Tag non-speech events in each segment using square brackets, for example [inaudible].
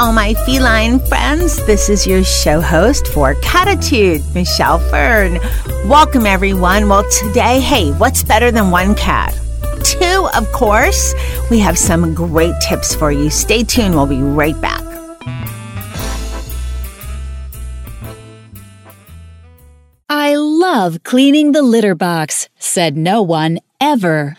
All my feline friends. This is your show host for Catitude, Michelle Fern. Welcome, everyone. Well, today, hey, what's better than one cat? Two, of course. We have some great tips for you. Stay tuned. We'll be right back. I love cleaning the litter box, said no one ever.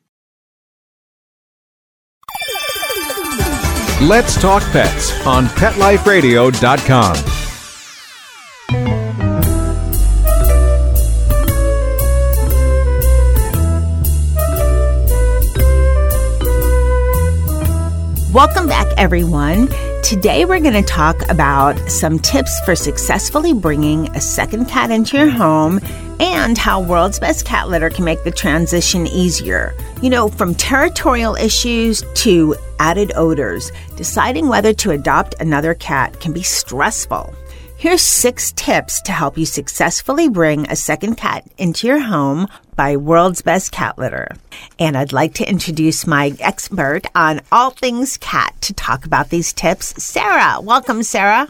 Let's Talk Pets on PetLifeRadio.com. Welcome back, everyone. Today, we're going to talk about some tips for successfully bringing a second cat into your home and how World's Best Cat Litter can make the transition easier. You know, from territorial issues to added odors, deciding whether to adopt another cat can be stressful. Here's six tips to help you successfully bring a second cat into your home by World's Best Cat Litter. And I'd like to introduce my expert on all things cat to talk about these tips, Sarah. Welcome, Sarah.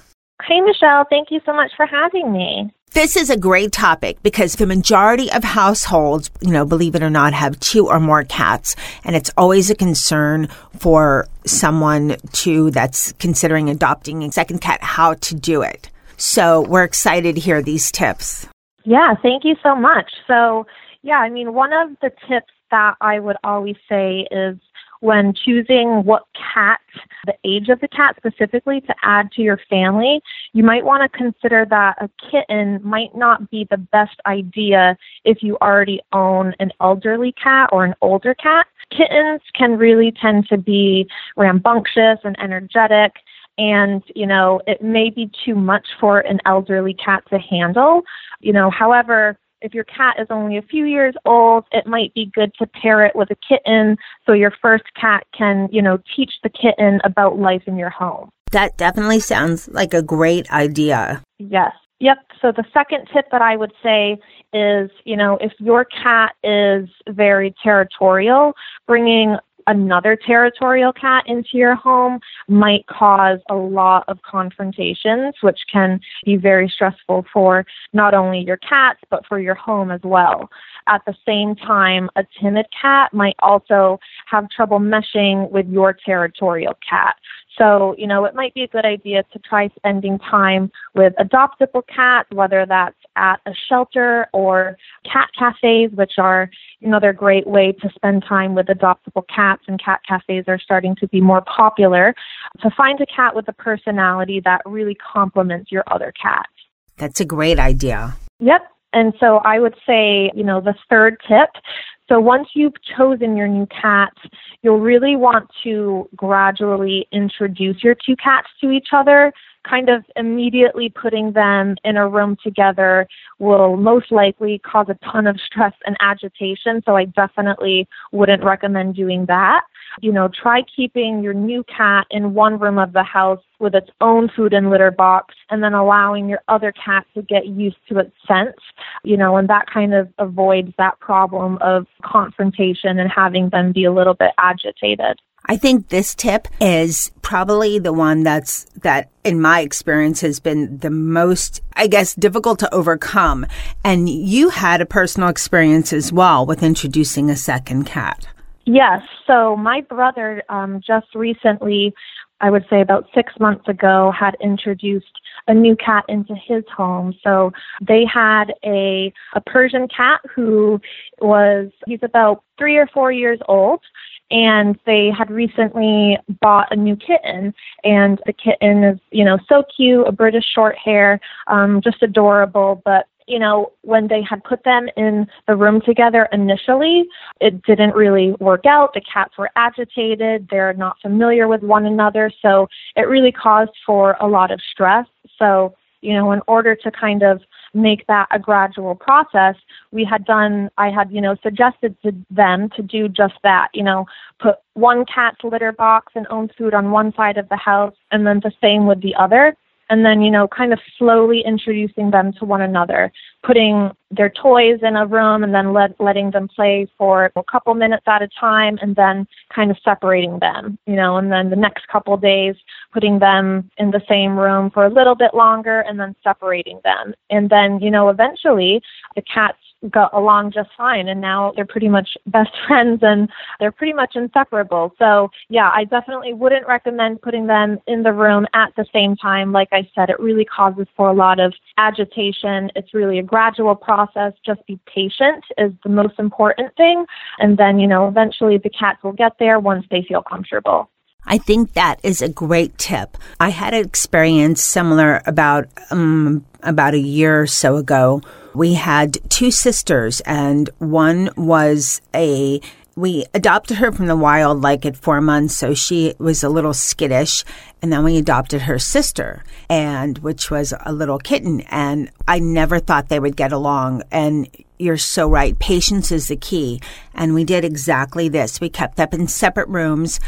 Hey, Michelle. Thank you so much for having me. This is a great topic because the majority of households, you know, believe it or not, have two or more cats. And it's always a concern for someone to that's considering adopting a second cat how to do it. So we're excited to hear these tips. Yeah, thank you so much. So, yeah, I mean, one of the tips that I would always say is when choosing what cat, the age of the cat specifically to add to your family, you might want to consider that a kitten might not be the best idea if you already own an elderly cat or an older cat. Kittens can really tend to be rambunctious and energetic and you know it may be too much for an elderly cat to handle you know however if your cat is only a few years old it might be good to pair it with a kitten so your first cat can you know teach the kitten about life in your home That definitely sounds like a great idea. Yes. Yep. So the second tip that I would say is, you know, if your cat is very territorial, bringing another territorial cat into your home might cause a lot of confrontations, which can be very stressful for not only your cats, but for your home as well. At the same time, a timid cat might also have trouble meshing with your territorial cat. So, you know, it might be a good idea to try spending time with adoptable cats, whether that's at a shelter or cat cafes, which are another great way to spend time with adoptable cats, and cat cafes are starting to be more popular. To find a cat with a personality that really complements your other cats. That's a great idea. Yep. And so I would say, you know, the third tip. So once you've chosen your new cat, you'll really want to gradually introduce your two cats to each other. Kind of immediately putting them in a room together will most likely cause a ton of stress and agitation. So I definitely wouldn't recommend doing that. You know, try keeping your new cat in one room of the house with its own food and litter box and then allowing your other cat to get used to its scent, you know, and that kind of avoids that problem of confrontation and having them be a little bit agitated. I think this tip is probably the one that's that in my experience has been the most I guess difficult to overcome. And you had a personal experience as well with introducing a second cat. Yes. So my brother um, just recently, I would say about six months ago, had introduced a new cat into his home. So they had a a Persian cat who was he's about three or four years old. And they had recently bought a new kitten and the kitten is you know so cute a british short hair um just adorable but you know, when they had put them in the room together initially, it didn't really work out. The cats were agitated. They're not familiar with one another. So it really caused for a lot of stress. So, you know, in order to kind of make that a gradual process, we had done, I had, you know, suggested to them to do just that, you know, put one cat's litter box and own food on one side of the house and then the same with the other and then you know kind of slowly introducing them to one another putting their toys in a room and then let, letting them play for a couple minutes at a time and then kind of separating them you know and then the next couple days putting them in the same room for a little bit longer and then separating them. And then you know eventually the cats got along just fine and now they're pretty much best [laughs] friends and they're pretty much inseparable. So, yeah, I definitely wouldn't recommend putting them in the room at the same time. Like I said, it really causes for a lot of agitation. It's really a gradual process. Just be patient is the most important thing. And then, you know, eventually the cats will get there once they feel comfortable. I think that is a great tip. I had an experience similar about um, about a year or so ago we had two sisters, and one was a we adopted her from the wild like at four months, so she was a little skittish. And then we adopted her sister, and which was a little kitten. And I never thought they would get along. And you're so right. Patience is the key. And we did exactly this. We kept them in separate rooms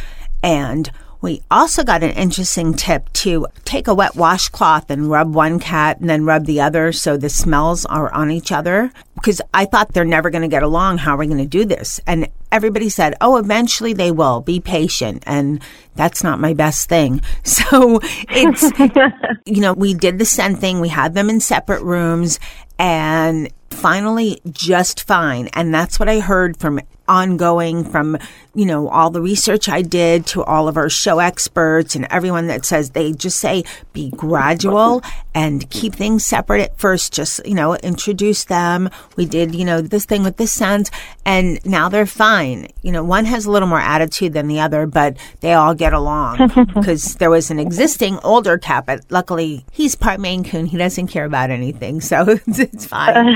and we also got an interesting tip to take a wet washcloth and rub one cat and then rub the other so the smells are on each other. Because I thought they're never going to get along. How are we going to do this? And everybody said, oh, eventually they will. Be patient. And that's not my best thing. [laughs] So it's, [laughs] you know, we did the scent thing. We had them in separate rooms and finally just fine. And that's what I heard from ongoing from, you know, all the research I did to all of our show experts and everyone that says they just say be gradual and keep things separate at first. Just, you know, introduce them. We did, you know, this thing with the scent and now they're fine. You know, one has a little more attitude than the other, but they all get along [laughs] because there was an existing older cat, but luckily he's part Maine Coon. He doesn't care about anything. So [laughs] it's fine.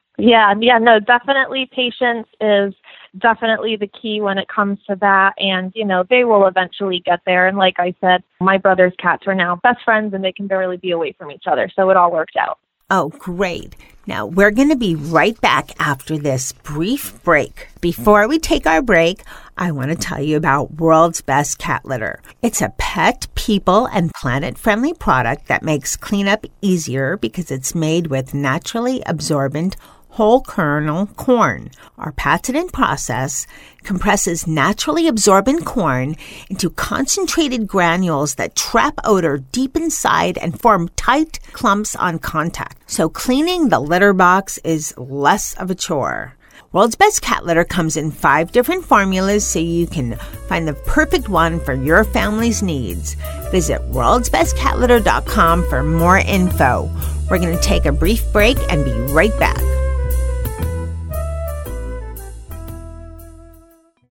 [laughs] yeah, um, yeah, no, definitely patience is definitely the key when it comes to that. And, you know, they will eventually get there. And like I said, my brother's cats are now best friends and they can barely be away from each other. So it all worked out. Oh, great. Now, we're going to be right back after this brief break. Before we take our break, I want to tell you about World's Best Cat Litter. It's a pet, people, and planet friendly product that makes cleanup easier because it's made with naturally absorbent whole kernel corn. Our patented process compresses naturally absorbent corn into concentrated granules that trap odor deep inside and form tight clumps on contact. So cleaning the litter box is less of a chore. World's Best Cat Litter comes in five different formulas so you can find the perfect one for your family's needs. Visit worldsbestcatlitter.com for more info. We're going to take a brief break and be right back.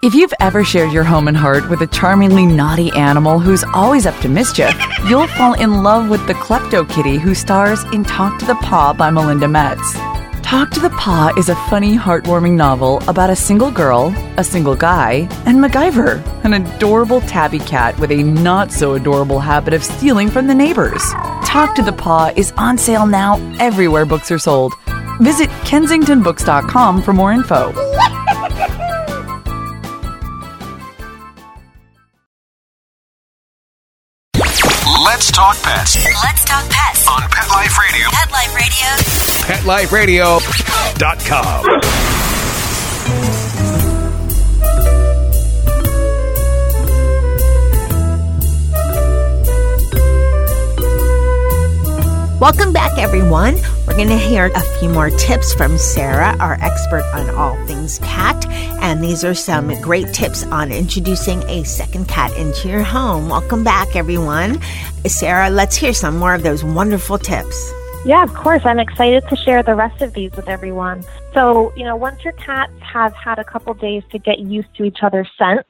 If you've ever shared your home and heart with a charmingly naughty animal who's always up to mischief, you'll fall in love with the Klepto Kitty who stars in Talk to the Paw by Melinda Metz. Talk to the Paw is a funny, heartwarming novel about a single girl, a single guy, and MacGyver, an adorable tabby cat with a not so adorable habit of stealing from the neighbors. Talk to the Paw is on sale now everywhere books are sold. Visit kensingtonbooks.com for more info. Talk pets Let's talk pets. on Pet Life Radio. Pet Life Radio. PetLifeRadio.com. Welcome back, everyone. We're going to hear a few more tips from Sarah, our expert on all things cat. And these are some great tips on introducing a second cat into your home. Welcome back, everyone. Sarah, let's hear some more of those wonderful tips. Yeah, of course. I'm excited to share the rest of these with everyone. So, you know, once your cats have had a couple days to get used to each other's scents,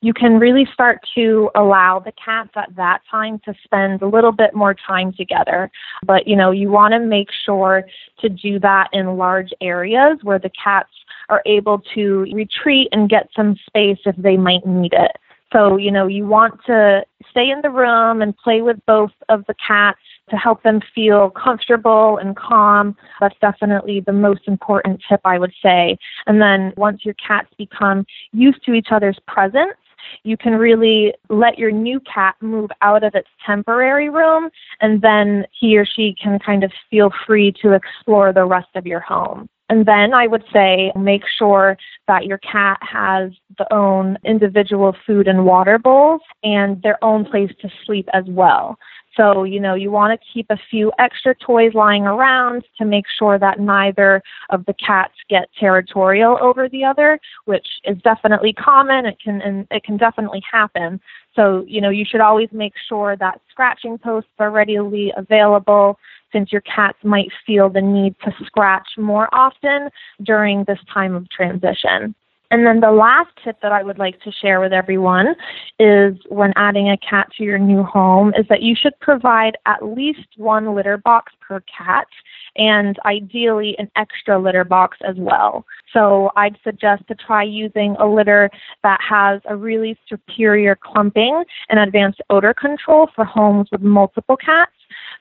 you can really start to allow the cats at that time to spend a little bit more time together. But, you know, you want to make sure to do that in large areas where the cats are able to retreat and get some space if they might need it. So, you know, you want to stay in the room and play with both of the cats to help them feel comfortable and calm. That's definitely the most important tip I would say. And then once your cats become used to each other's presence, you can really let your new cat move out of its temporary room and then he or she can kind of feel free to explore the rest of your home. And then I would say make sure that your cat has their own individual food and water bowls and their own place to sleep as well. So, you know, you want to keep a few extra toys lying around to make sure that neither of the cats get territorial over the other, which is definitely common. It can and it can definitely happen. So, you know, you should always make sure that scratching posts are readily available since your cats might feel the need to scratch more often during this time of transition. And then the last tip that I would like to share with everyone is when adding a cat to your new home is that you should provide at least one litter box per cat and ideally an extra litter box as well. So I'd suggest to try using a litter that has a really superior clumping and advanced odor control for homes with multiple cats,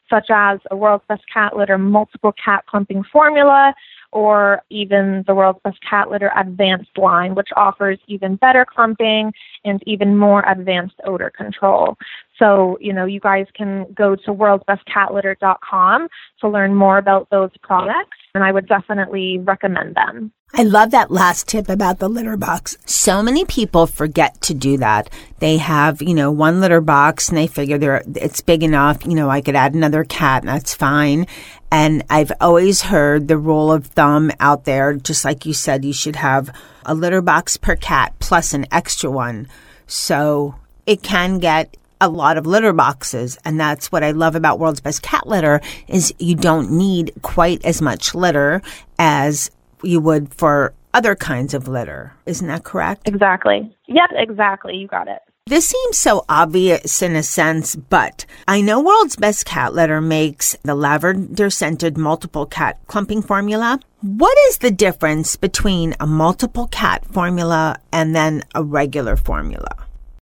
such as a World's Best Cat Litter multiple cat clumping formula or even the World's Best Cat Litter Advanced line, which offers even better clumping and even more advanced odor control. So, you know, you guys can go to worldsbestcatlitter.com to learn more about those products, and I would definitely recommend them. I love that last tip about the litter box. So many people forget to do that. They have, you know, one litter box and they figure they're, it's big enough, you know, I could add another cat and that's fine. And I've always heard the rule of thumb out there, just like you said, you should have a litter box per cat plus an extra one. So it can get a lot of litter boxes and that's what I love about World's Best Cat Litter is you don't need quite as much litter as you would for other kinds of litter. Isn't that correct? Exactly. Yep, exactly. You got it. This seems so obvious in a sense, but I know World's Best Cat Litter makes the lavender scented multiple cat clumping formula. What is the difference between a multiple cat formula and then a regular formula?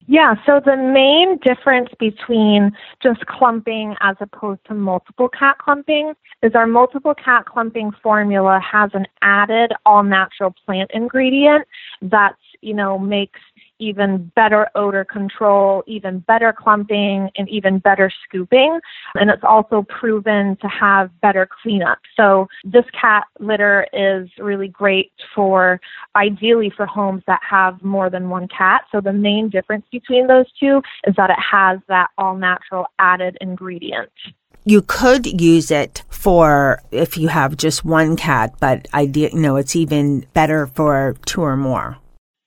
Yeah, so the main difference between just clumping as opposed to multiple cat clumping is our multiple cat clumping formula has an added all natural plant ingredient that's, you know, makes even better odor control, even better clumping, and even better scooping. And it's also proven to have better cleanup. So this cat litter is really great for ideally for homes that have more than one cat. So the main difference between those two is that it has that all natural added ingredient. You could use it for if you have just one cat, but idea, you know, it's even better for two or more.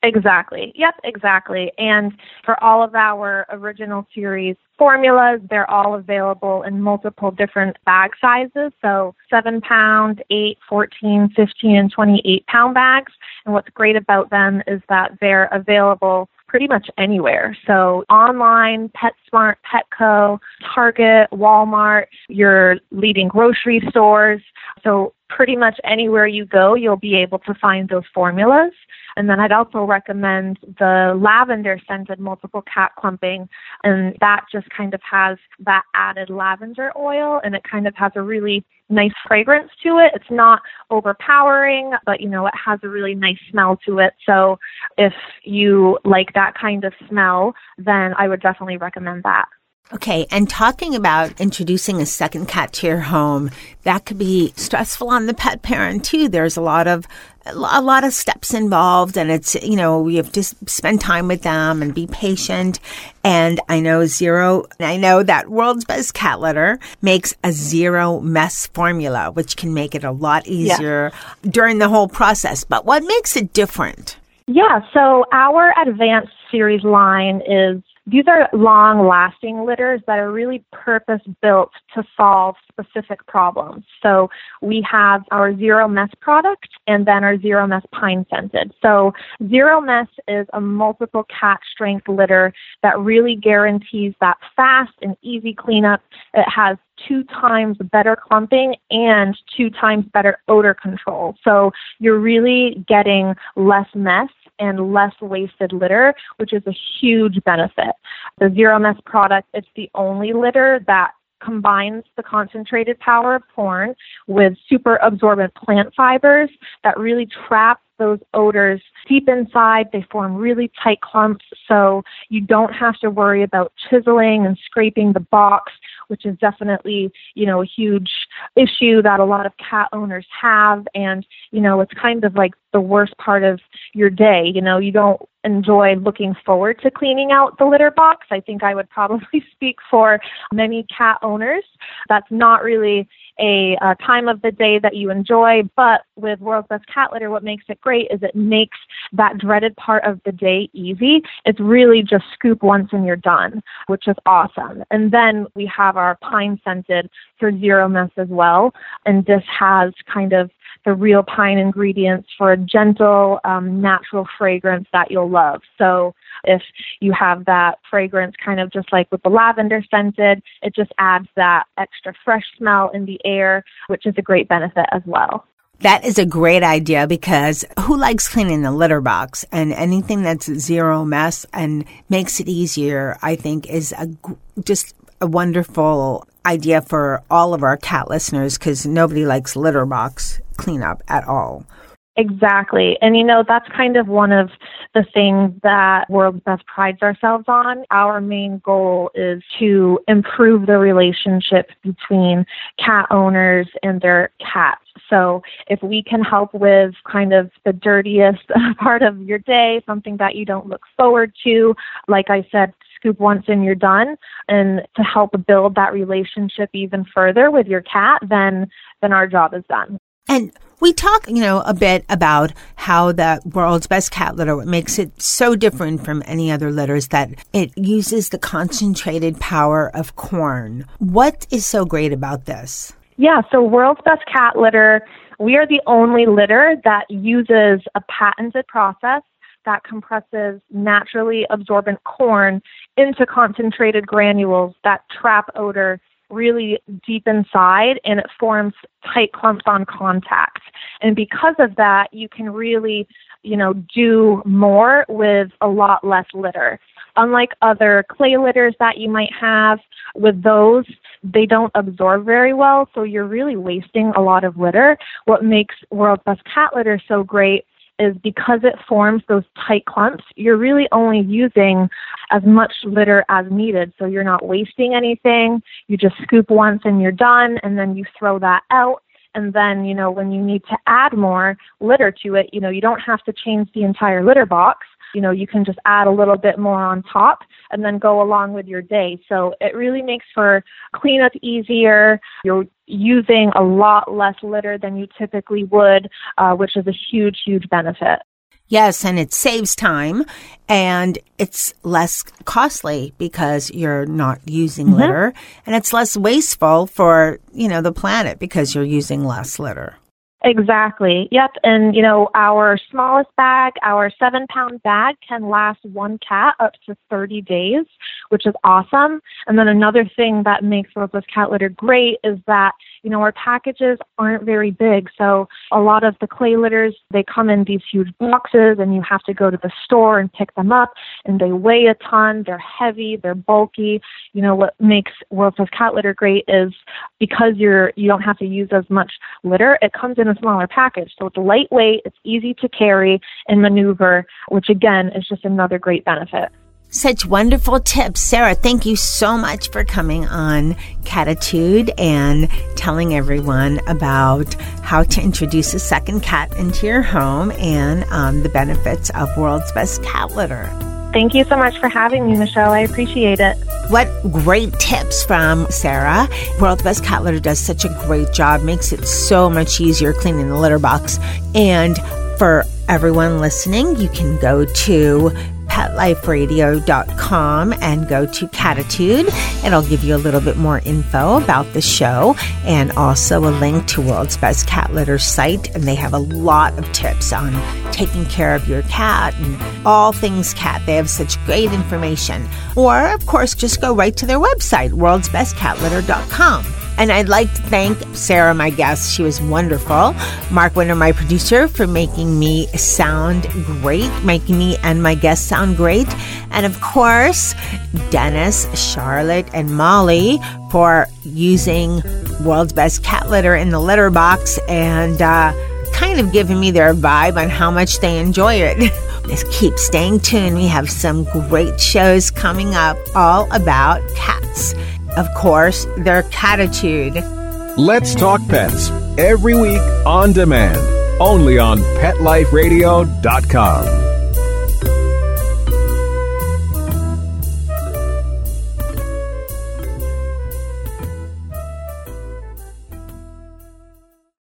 Exactly. Yep, exactly. And for all of our original series formulas, they're all available in multiple different bag sizes. So 7 pound, 8, 14, 15, and 28 pound bags. And what's great about them is that they're available pretty much anywhere. So online, PetSmart, Petco, Target, Walmart, your leading grocery stores. So pretty much anywhere you go, you'll be able to find those formulas. And then I'd also recommend the lavender scented multiple cat clumping. And that just kind of has that added lavender oil and it kind of has a really nice fragrance to it. It's not overpowering, but you know, it has a really nice smell to it. So if you like that kind of smell, then I would definitely recommend that. Okay, and talking about introducing a second cat to your home, that could be stressful on the pet parent too. There's a lot of a lot of steps involved and it's you know you have to spend time with them and be patient and i know zero i know that world's best cat litter makes a zero mess formula which can make it a lot easier yeah. during the whole process but what makes it different yeah so our advanced series line is these are long lasting litters that are really purpose built to solve specific problems. So we have our Zero Mess product and then our Zero Mess Pine Scented. So Zero Mess is a multiple cat strength litter that really guarantees that fast and easy cleanup. It has two times better clumping and two times better odor control. So you're really getting less mess and less wasted litter, which is a huge benefit. The Zero Mess product, it's the only litter that combines the concentrated power of corn with super absorbent plant fibers that really trap those odors deep inside. They form really tight clumps, so you don't have to worry about chiseling and scraping the box, which is definitely, you know, a huge issue that a lot of cat owners have. And, you know, it's kind of like the worst part of your day. You know, you don't enjoy looking forward to cleaning out the litter box. I think I would [laughs] probably speak for many cat owners. That's not really a, a time of the day that you enjoy, but with World's Best Cat Litter, what makes it great is it makes that dreaded part of the day easy. It's really just scoop once and you're done, which is awesome. And then we have our pine scented for zero mess as well. And this has kind of the real pine ingredients for a gentle, um, natural fragrance that you'll love. So if you have that fragrance kind of just like with the lavender scented, it just adds that extra fresh smell in the air, which is a great benefit as well. That is a great idea because who likes cleaning the litter box and anything that's zero mess and makes it easier, I think is a, just a wonderful idea for all of our cat listeners because nobody likes litter box cleanup at all. Exactly. And you know, that's kind of one of the things that World's Best prides ourselves on. Our main goal is to improve the relationship between cat owners and their cats. So if we can help with kind of the dirtiest [laughs] part of your day, something that you don't look forward to, like I said, scoop once and you're done and to help build that relationship even further with your cat, then then our job is done. And we talk, you know, a bit about how the world's best cat litter what makes it so different from any other litters that it uses the concentrated power of corn. What is so great about this? Yeah, so world's best cat litter, we are the only litter that uses a patented process that compresses naturally absorbent corn into concentrated granules that trap odor really deep inside and it forms tight clumps on contact. And because of that, you can really, you know, do more with a lot less litter. Unlike other clay litters that you might have, with those, they don't absorb very well, so you're really wasting a lot of litter. What makes World's Best Cat Litter so great is because it forms those tight clumps, you're really only using as much litter as needed. So you're not wasting anything. You just scoop once and you're done, and then you throw that out. And then, you know, when you need to add more litter to it, you know, you don't have to change the entire litter box. You know, you can just add a little bit more on top and then go along with your day. So it really makes for cleanup easier. You're using a lot less litter than you typically would, uh, which is a huge, huge benefit. Yes, and it saves time and it's less costly because you're not using mm-hmm. litter and it's less wasteful for, you know, the planet because you're using less litter. Exactly. Yep. And, you know, our smallest bag, our seven pound bag can last one cat up to 30 days, which is awesome. And then another thing that makes World's Best Cat Litter great is that you know, our packages aren't very big. So a lot of the clay litters, they come in these huge boxes and you have to go to the store and pick them up and they weigh a ton. They're heavy, they're bulky. You know, what makes World's Best Cat Litter great is because you're, you don't have to use as much litter, it comes in a smaller package. So it's lightweight, it's easy to carry and maneuver, which again is just another great benefit. Such wonderful tips. Sarah, thank you so much for coming on Catitude and telling everyone about how to introduce a second cat into your home and um, the benefits of World's Best Cat Litter. Thank you so much for having me, Michelle. I appreciate it. What great tips from Sarah. World's Best Cat Litter does such a great job, makes it so much easier cleaning the litter box. And for everyone listening, you can go to petliferadio.com and go to Catitude. It'll give you a little bit more info about the show and also a link to World's Best Cat Litter site. And they have a lot of tips on taking care of your cat and all things cat. They have such great information. Or, of course, just go right to their website, worldsbestcatlitter.com. And I'd like to thank Sarah, my guest. She was wonderful. Mark Winter, my producer, for making me sound great, making me and my guests sound great. And of course, Dennis, Charlotte, and Molly for using World's Best Cat Litter in the litter box and uh, kind of giving me their vibe on how much they enjoy it. [laughs] Just keep staying tuned. We have some great shows coming up all about cats of course, their catitude. Let's talk pets every week on demand, only on PetLifeRadio.com.